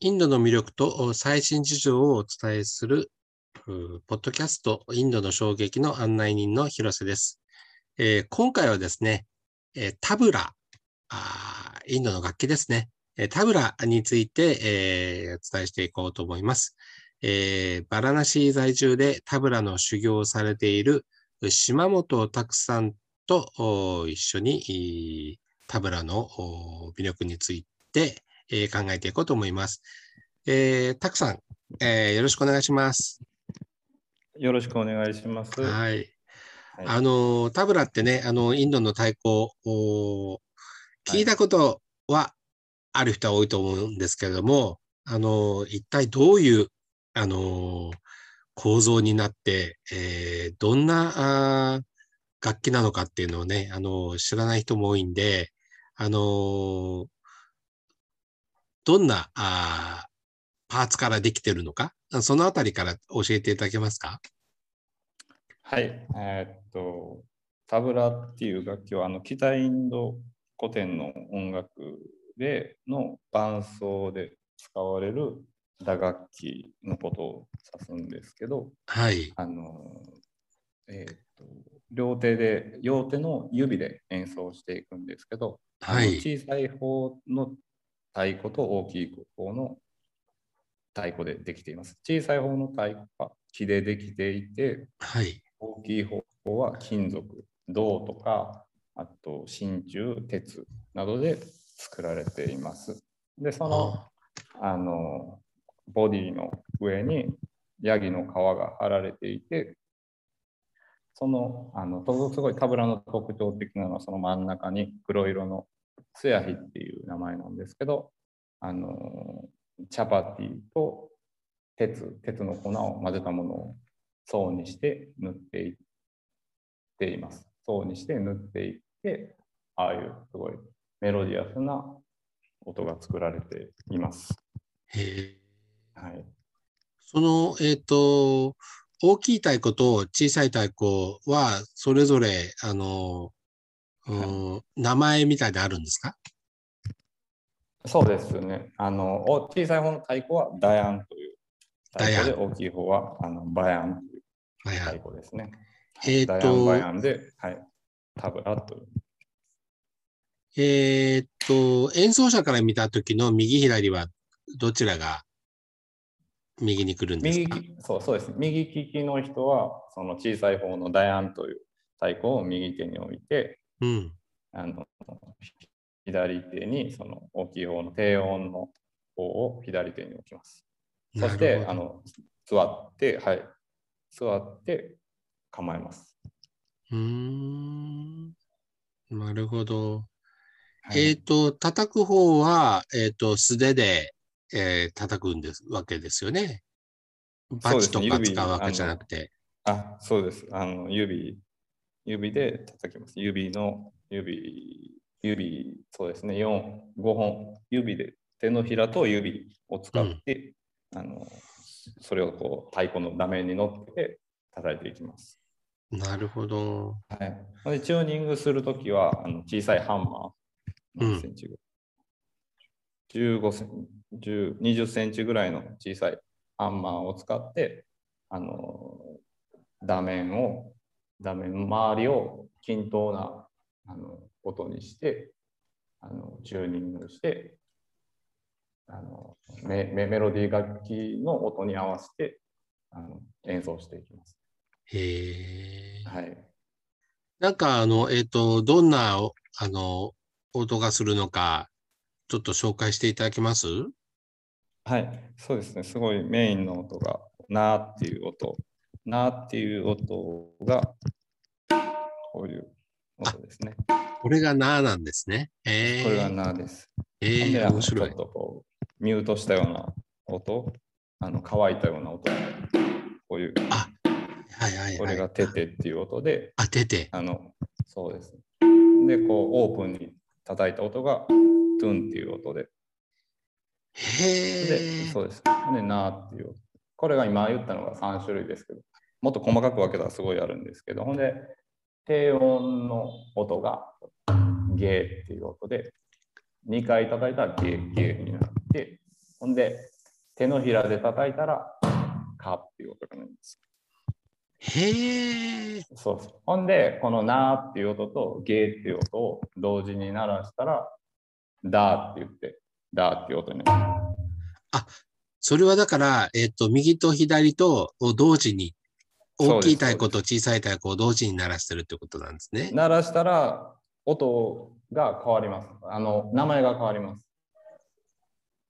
インドの魅力と最新事情をお伝えする、ポッドキャスト、インドの衝撃の案内人の広瀬です。えー、今回はですね、えー、タブラ、インドの楽器ですね、えー、タブラについて、えお伝えしていこうと思います。えバラナシー在住でタブラの修行をされている島本拓さんと一緒にタブラの魅力について、えー、考えていこうと思います。えー、たくさん、えー、よろしくお願いします。よろしくお願いします。はい。はい、あの、タブラってね、あの、インドの太鼓を聞いたことはある人は多いと思うんですけれども、あの、一体どういう、あの、構造になって、えー、どんな楽器なのかっていうのをね、あの、知らない人も多いんで、あの、どんなあパーツからできてるのか、そのあたりから教えていただけますか？はい、えー、っと、タブラっていう楽器はあの北インド古典の音楽での伴奏で使われる打楽器のことを指すんですけど、はい、あのえー、っと両手で両手の指で演奏していくんですけど、はい、小さい方の太鼓と大きい方の太鼓でできています。小さい方の太鼓は木でできていて、はい、大きい方は金属、銅とか、あと真鍮、鉄などで作られています。で、そのあのボディの上にヤギの皮が貼られていて、そのあのすごいタブラの特徴的なのはその真ん中に黒色のツヤヒっていう名前なんですけど、あのチャパティと鉄、鉄の粉を混ぜたものを層にして塗っていっています。層にして塗っていって、ああいうすごいメロディアスな音が作られています。へはい、その、えっ、ー、と、大きい太鼓と小さい太鼓は、それぞれ、あの、はい、名前みたいであるんですか？そうですね。あの小さい方の太鼓はダヤンという太鼓で、大きい方はあのバヤンという太鼓ですね。えっ、ー、と、バヤンで、はい、タブラという。えっ、と、演奏者から見たときの右左はどちらが右に来るんですか？右そうそうです。右利きの人は、その小さい方のダヤンという太鼓を右手に置いて、うん、あの左手にその大きい方の低音の方を左手に置きます。そしてあの座って、はい、座って構えます。うん、なるほど。はい、えっ、ー、と、叩く方は、えっ、ー、と、素手で、えー、叩くんですわけですよね。バチとか使うわけじゃなくて。あ、そうです。あの指、指で叩きます。指の、指指、そうですね、4、5本、指で、手のひらと指を使って、うん、あのそれをこう太鼓の画面に乗っけて叩いていきます。なるほど。はい、でチューニングするときはあの小さいハンマー、何センチぐらい、うん、15セン10 20センチぐらいの小さいハンマーを使って、あの画面を、画面周りを均等なあの音にしてあのチューニングしてあのメメロディー楽器の音に合わせてあの演奏していきます。へえ。はい。なんかあの、えっ、ー、と、どんなあの音がするのか、ちょっと紹介していただけます？はい、そうですね。すごいメインの音が、なーっていう音。なーっていう音が、こういう音ですね。これがなーなんですね。えー、これがなーです。えー、面白い。ちょっとこう、ミュートしたような音、あの乾いたような音、こういう。あ、はいはい、はい、これがテテっていう音で、あ、テテ。あの、そうです。で、こう、オープンに叩いた音が、トゥンっていう音で。へで、そうです。で、なーっていう。これが今言ったのが3種類ですけど、もっと細かく分けたらすごいあるんですけど、ほんで、低音の音がゲーっていう音で、2回叩いたらゲー、ゲーになって、ほんで、手のひらで叩いたら、かっていう音が鳴ります。へえ。そうそう。ほんで、このなーっていう音とゲーっていう音を同時に鳴らしたら、だーって言って、だーっていう音になります。それはだから、えっ、と、右と左とを同時に、大きい太鼓と小さい太鼓を同時に鳴らしてるってことなんですね。鳴らしたら、音が変わります。あの、名前が変わります。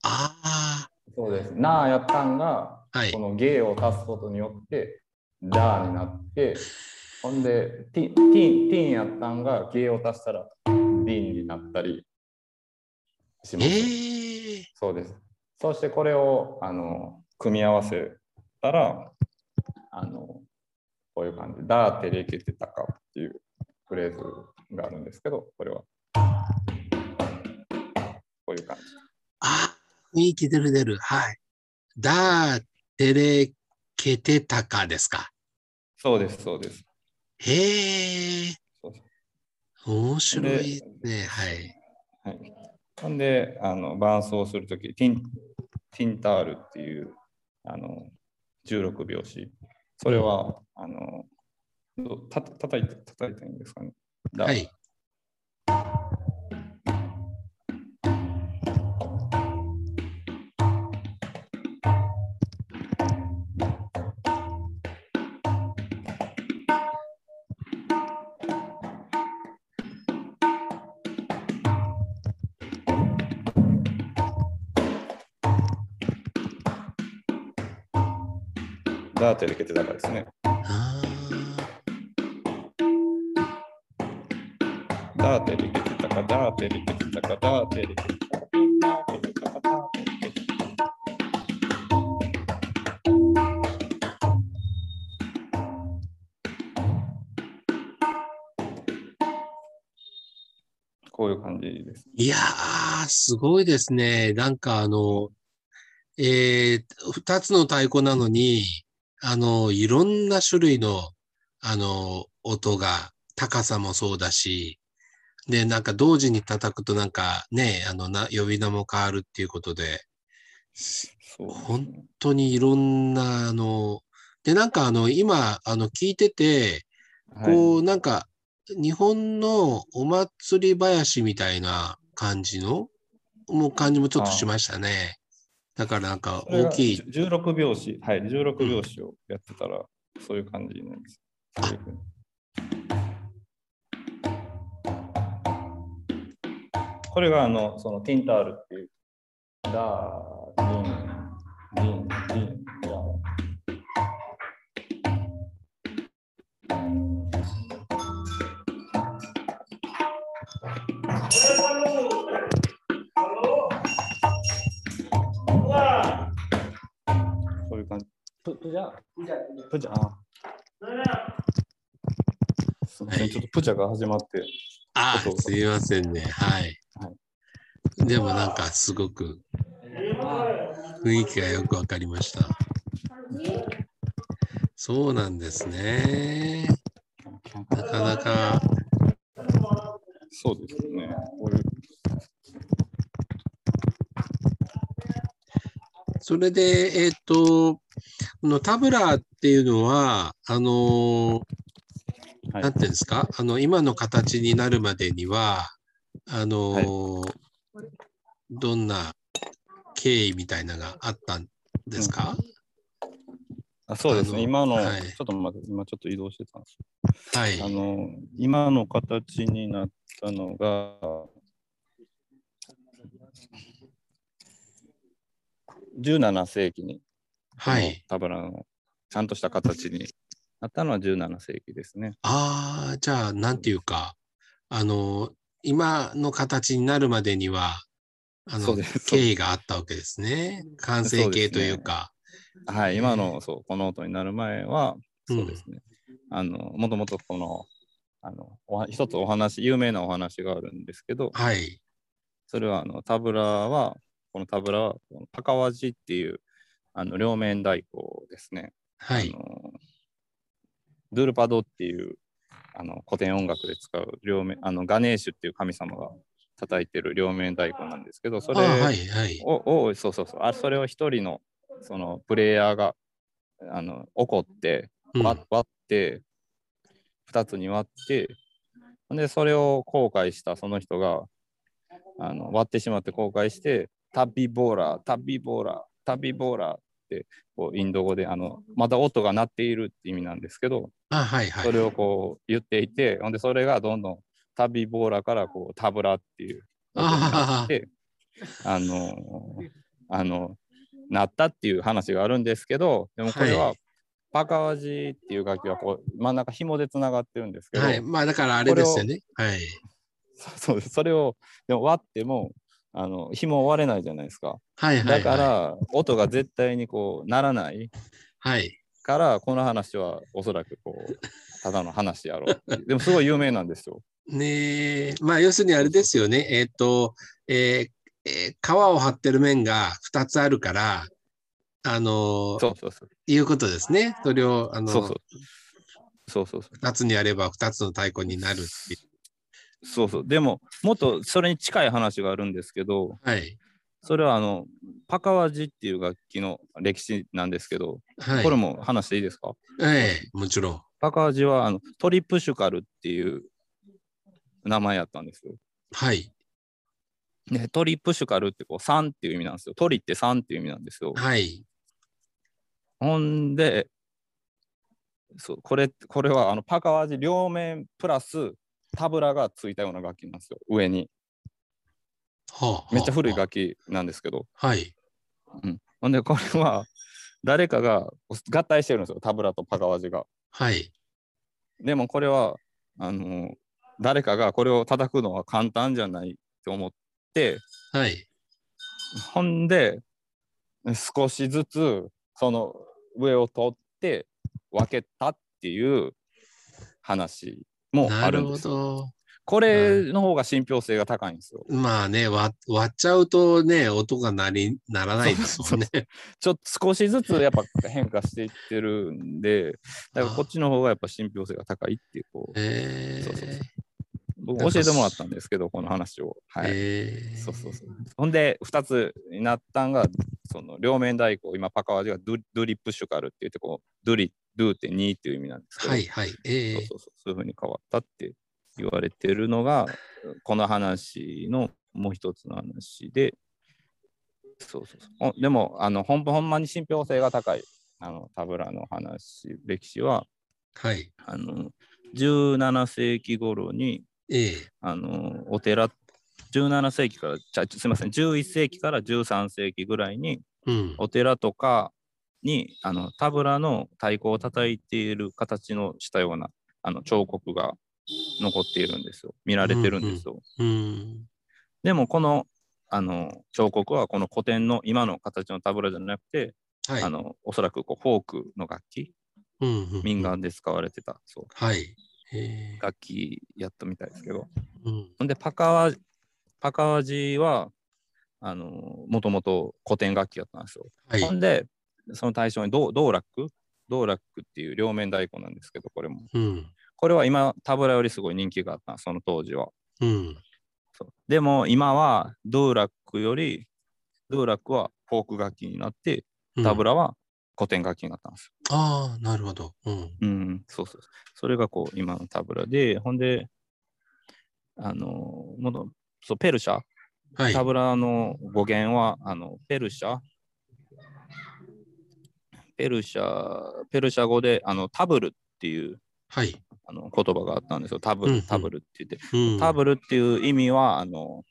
あそうです。なーやったんが、あ、はいこ。のゲーを足すことによって、ダーになって、ほんで、ティティン、ティンやったんがゲーを足したら、ディンになったりします。へえ。そうです。そしてこれをあの組み合わせたら、あのこういう感じ、ダーテレケテタカっていうフレーズがあるんですけど、これはこういう感じ。ああ、雰囲気出る出る。はい。だー、てれけてたかですか？そうです、そうです。へえ。面白いですね。はい。はい、ほんで、あの伴奏するとき、ティンティンタールっていうあの16拍子。それは、あのたた叩いて、叩いていいんですかね。はい。ダーテレケテだからですね。あダーテレケテタカ、ダーテレケテタカ、ダーテレケテタカ、ダーテレケテタカ、ダーテレケテタカ。こういう感じです。いやー、すごいですね。なんかあの、えー、二つの太鼓なのに、あの、いろんな種類の、あの、音が、高さもそうだし、で、なんか同時に叩くとなんかね、あの、な、呼び名も変わるっていうことで。本当にいろんな、あの、で、なんかあの、今、あの、聞いてて、はいこう、なんか、日本のお祭り林みたいな感じの、もう感じもちょっとしましたね。だからなんか大きい。じゅ16拍子、はい、16拍子をやってたら、そういう感じになります。これがあの、そのティンタールっていう、ダー、リン、リン、リン、ププジャプジャあすみません、ちょっとプジャが始まって。あそうすいませんね。はい。はでもなんかすごく雰囲気がよくわかりました。そうなんですね。なかなか、そうですね。それで、えっ、と、このタブラーっていうのは、あのはいなんていうんですか、あの、今の形になるまでには、あのどんな経緯みたいなのがあったんですか、あそうですね。あの今の、はいちょっと待って、今ちょっと移動してたんです。はい。あの、今の形になったのが、17世紀に、はい。タブラのちゃんとした形になったのは17世紀ですね。ああ、じゃあ、なんていうか、あの、今の形になるまでには、あの経緯があったわけですね。完成形というか。はい、今の、そう、この音になる前は、うんそうですね。あの、もともとこの、あの、一つお話、有名なお話があるんですけど、はい。それはあのタブラは、このタブラは、高輪寺っていうあの両面太鼓ですね。はい。あのドゥルパドっていうあの古典音楽で使う両面、あのガネーシュっていう神様が叩いてる両面太鼓なんですけど、それあはいはい。を、をそうそうそうあ、それを一人のそのプレイヤーがあの怒ってうん割割って、二つに割って、で、それを後悔したその人があの割ってしまって後悔して、タビボーラー、タビボーラー、タビボーラーってこうインド語であのまだ音が鳴っているって意味なんですけど、あはいはい。それをこう言っていて、ほんでそれがどんどんタビボーラからこうタブラっていう音になって、あの、あの、なったっていう話があるんですけど、でもこれははいパカワジっていう楽器はこう真ん中紐でつながってるんですけど、はい。まあだからあれですよね。はい。そ そうですそれをでも割ってもあの紐割れないじゃないですか。はいはい、はい。だから音が絶対にこうならないはい。からこの話はおそらくこうただの話やろうでもすごい有名なんですよ。ねえ、まあ要するにあれですよね。えっ、と、えーえー皮を張ってる面が2つあるから、あのそうそうそう。いうことですね。それを、あの、そうそう。そうそうそう。2つにやれば2つの太鼓になるっていう。そうそう。でも、もっとそれに近い話があるんですけど、はい。それはあの、パカワジっていう楽器の歴史なんですけど、はい。これも話していいですか？ええもちろん。パカワジはあのトリプシュカルっていう名前やったんですよ。はい。でトリプシュカルってこう3っていう意味なんですよ。トリって3っていう意味なんですよ。はい。ほんで、そうこれこれはあのパカワジ両面プラスタブラがついたような楽器なんですよ。上に。はあ、めっちゃ古いは楽器なんですけど。あ。はい。ほんで、これは誰かが合体してるんですよ、タブラとパカワジが。はい。でもこれは、あの誰かがこれを叩くのは簡単じゃないって思って、はい。ほんで、少しずつその上を取って分けたっていう話もあるんですよ。ど。これの方が信憑性が高いんですよ。まあね、割割っちゃうとね、音が鳴り、ならないですもんね。ちょっと少しずつやっぱ変化していってるんで、だからこっちの方がやっぱ信憑性が高いっていう、こうえそうそうえ僕教えてもらったんですけど、この話を。はい。ええそうそうそう。ほんで、2つになったんが、その両面太鼓、今、パカワジがドゥリプシュカルって言って、こう、ドゥリ、ドゥって2っていう意味なんですけど、はいはい。ええそうそうそう、そういうふうに変わったって言われてるのが、この話のもう一つの話で、そうそうそう。でも、あのほんほんまに信憑性が高いあのタブラの話、歴史は、はい。あの17世紀頃にええあのお寺17世紀からちゃすみません11世紀から13世紀ぐらいにうん。お寺とかにあのタブラの太鼓を叩いている形のしたようなあの彫刻が残っているんですよ見られてるんですよ、うん。でもこのあの彫刻はこの古典の今の形のタブラじゃなくて、はい。あのおそらくこうフォークの楽器うんうんうん民間で使われてたそうはい。ええ楽器やったみたいですけどうん。ほんで、パカワ、パカワジは、あの、もともと古典楽器やったんですよ。はいほ。んで、その対象にドドーラックドーラックっていう両面太鼓なんですけど、これも。うん。これは今、タブラよりすごい人気があったその当時は。うん。でも、今はドーラックより、ドーラックはフォーク楽器になって、うんタブラは古典楽器になったんですよ。ああ、なるほど。うん。うん、そうそう。それがこう、今のタブラで、ほんで、あの、もとそうペルシャ？はい。タブラの語源はあのペルシャ？ペルシャペルシャ語であのタブルっていうはい。あの言葉があったんですよ。タブうんうんルタブルって言って、うん。タブルっていう意味はあの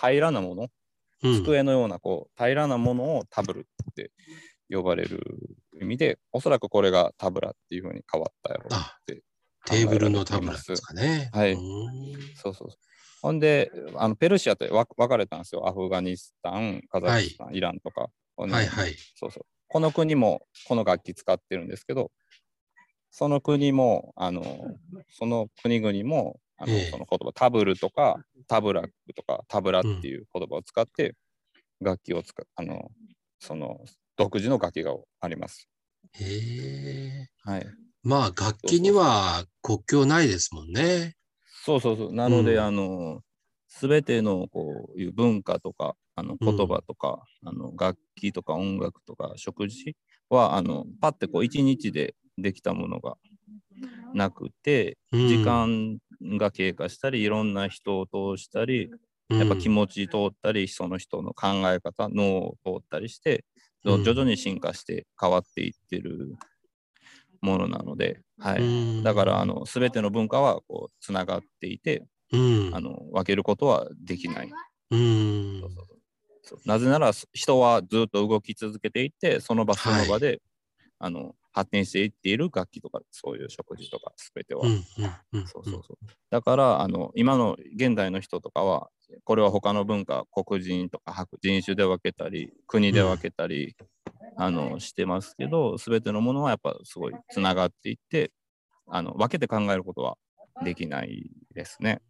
平らなもの、うん机のようなこう平らなものをタブルって呼ばれる意味で、おそらくこれがタブラっていうふうに変わったやろうってテーブルのタブラですかね。はいうんそうそうそう。ほんで、あのペルシアってわ分かれたんですよ。アフガニスタン、カザフスタン、イランとか。はいはい。そうそう。この国もこの楽器使ってるんですけど、その国も、あの、その国々も、あのええその言葉、タブルとか、タブラックとか、タブラっていう言葉を使って、楽器を使う、あの、その独自の楽器があります。へえ。はい。まあ、楽器には国境ないですもんね。そうそうそう。なので、うんあの、すべてのこういう文化とかあの言葉とか、うん、あの楽器とか音楽とか食事はあのパッてこう一日でできたものがなくて、時間が経過したりいろんな人を通したりやっぱ気持ち通ったり、その人の考え方脳を通ったりして徐々に進化して変わっていってるものなので、はい、だからあの全ての文化はこうつながっていて、あの分けることはできない。なぜなら人はずっと動き続けていてその場その場で、はい、あの発展していっている楽器とかそういう食事とか全ては。そうそうそう。だからあの今の現代の人とかはこれは他の文化黒人とか白人種で分けたり国で分けたり、うん、あのしてますけど全てのものはやっぱすごいつながっていってあの分けて考えることはできないですね。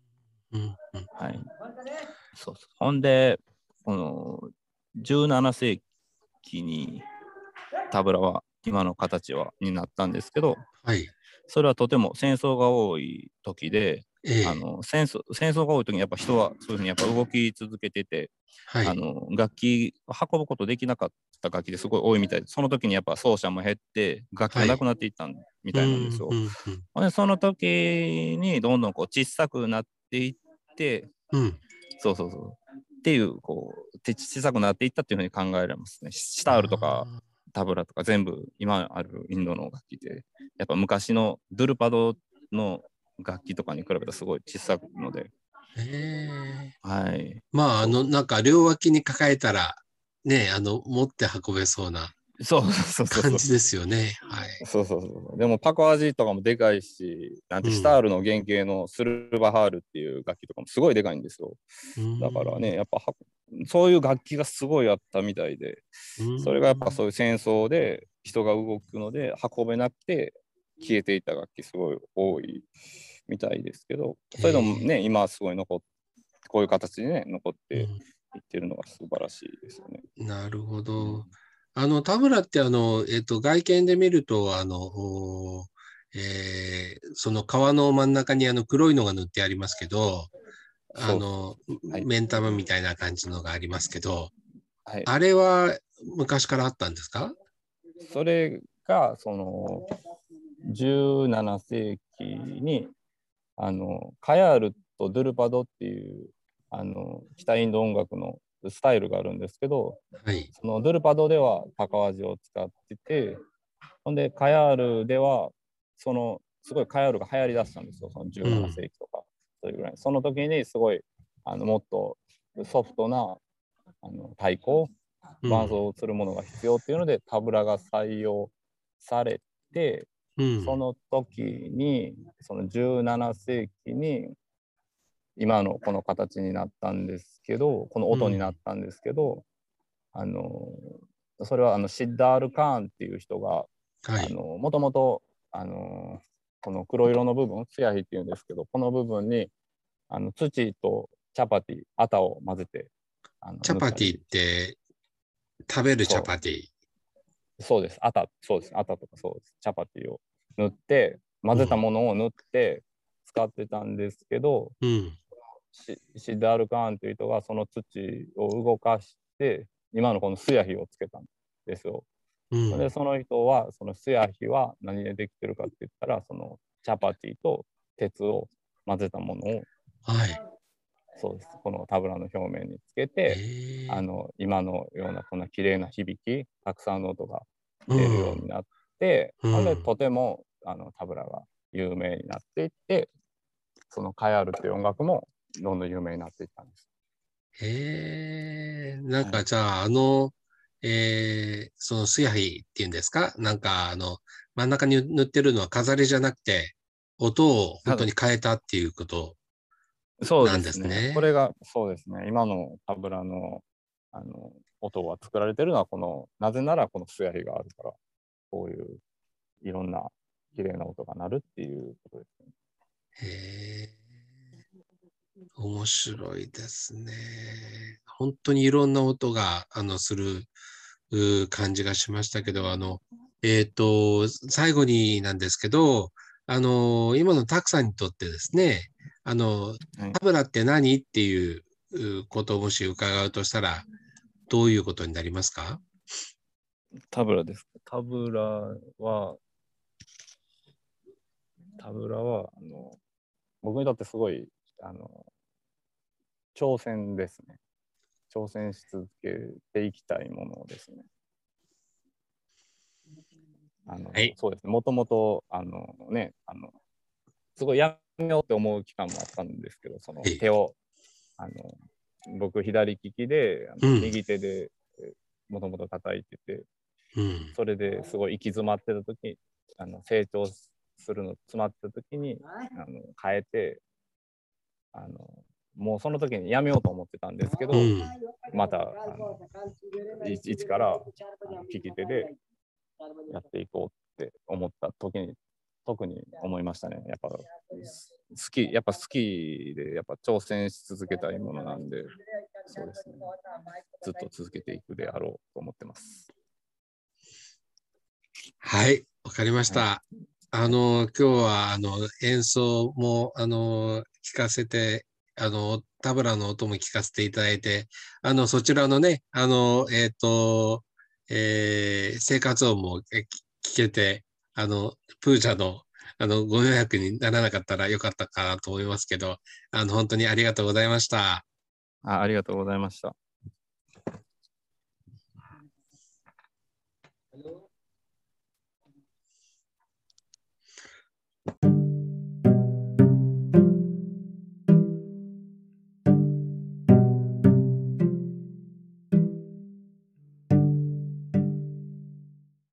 うん、はい、そうほんでこの17世紀にタブラは今の形はになったんですけど、はい、それはとても戦争が多い時で、えー、あの戦争戦争が多い時にやっぱ人はそういうふうにやっぱ動き続けてて、はい、あの楽器運ぶことできなかった楽器ですごい多いみたいでその時にやっぱ奏者も減って楽器がなくなっていったみたいなんですよ。でその時にどんどんこう小さくなっていって、うん、そうそうそう。っていうこう小さくなっていったっていうふうに考えられますね。シタールとかタブラとか全部今あるインドの楽器でやっぱ昔のドゥルパドの楽器とかに比べたらすごい小さくので。へはい。まああのなんか両脇に抱えたらねあの持って運べそうなそうそうそう感じですよね。はい。そうそうそう。でもパコアジとかもでかいし、なんてスタールの原型のスルバハールっていう楽器とかもすごいでかいんですよ。だからね、やっぱそういう楽器がすごいあったみたいで、それがやっぱそういう戦争で人が動くので運べなくて消えていた楽器すごい多いみたいですけど、それでもね、今はすごい残って、こういう形でね、残っていってるのが素晴らしいですよね。なるほど。あの、田村ってあの、えっ、と、外見で見ると、あの、えー、その川の真ん中にあの黒いのが塗ってありますけど、あの、はい、目ん玉みたいな感じのがありますけど、はい、あれは昔からあったんですか？それが、その、17世紀に、あの、カヤールとドゥルパドっていう、あの、北インド音楽のスタイルがあるんですけど、はい、そのドゥルパドでは高味を使ってて、ほんでカヤールではそのすごいカヤールが流行りだしたんですよ、その17世紀とか、そういうぐらい。その時にすごいあのもっとソフトなあの太鼓、伴奏するものが必要っていうので、タブラが採用されて、うん、その時にその17世紀に今のこの形になったんですけどこの音になったんですけど、うん、あのそれはあのシッダール・カーンっていう人が、はい、もともとあのこの黒色の部分ツヤヒっていうんですけどこの部分にあの土とチャパティアタを混ぜてチャパティって食べるチャパティそうです。アタそうです。アタとかそうです。チャパティを塗って混ぜたものを塗って使ってたんですけど、うん、シダール・カーンという人がその土を動かして今のこの素焼きをつけたんですよ。うん、でその人はその素焼きは何でできてるかって言ったらそのチャパティと鉄を混ぜたものを、はい、そうです。このタブラの表面につけてあの今のようなこんな綺麗な響きたくさんの音が出るようになって、うん、でとてもあのタブラが有名になっていってそのカヤールっていう音楽もどんどん有名になっていったんです。へえ、なんかじゃあ、あの、えー、そのスヤヒっていうんですか？なんかあの、真ん中に塗ってるのは飾りじゃなくて、音を本当に変えたっていうことなんですね。すねこれが、そうですね。今のタブラのあの音は作られてるのは、この、なぜならこのスヤヒがあるから、こういういろんな綺麗な音が鳴るっていうことですね。へえ。面白いですね。本当にいろんな音があのする感じがしましたけど、あの、えっ、ー、と、最後になんですけど、あの、今のたくさんにとってですね、あの、はいタブラって何？っていううことをもし伺うとしたら、どういうことになりますか？タブラですか？タブラは、タブラは、あの、僕にとってすごい、あの、挑戦ですね。挑戦し続けていきたいものですね。あの、はいそうですね。もともと、あのね、あの、すごいやめようって思う期間もあったんですけど、そのはい手を、あの、僕左利きで、あのうん右手でもともと叩いてて、うん。それですごい行き詰まってた時あの成長するの詰まった時にあの変えてあのもうその時にやめようと思ってたんですけど、うん。またあのい一からあの利き手でやっていこうって思った時に特に思いましたねやっぱ好きやっぱ好きでやっぱ挑戦し続けたいものなんでそうですねずっと続けていくであろうと思ってます。はい、わかりました。あの、今日は、あの、演奏も、あの、聞かせて、あの、タブラの音も聞かせていただいて、あの、そちらのね、あの、えっ、と、えー生活音も聞けて、あの、プーチャの、あの、ご予約にならなかったらよかったかなと思いますけど、あの、本当にありがとうございました。あありがとうございました。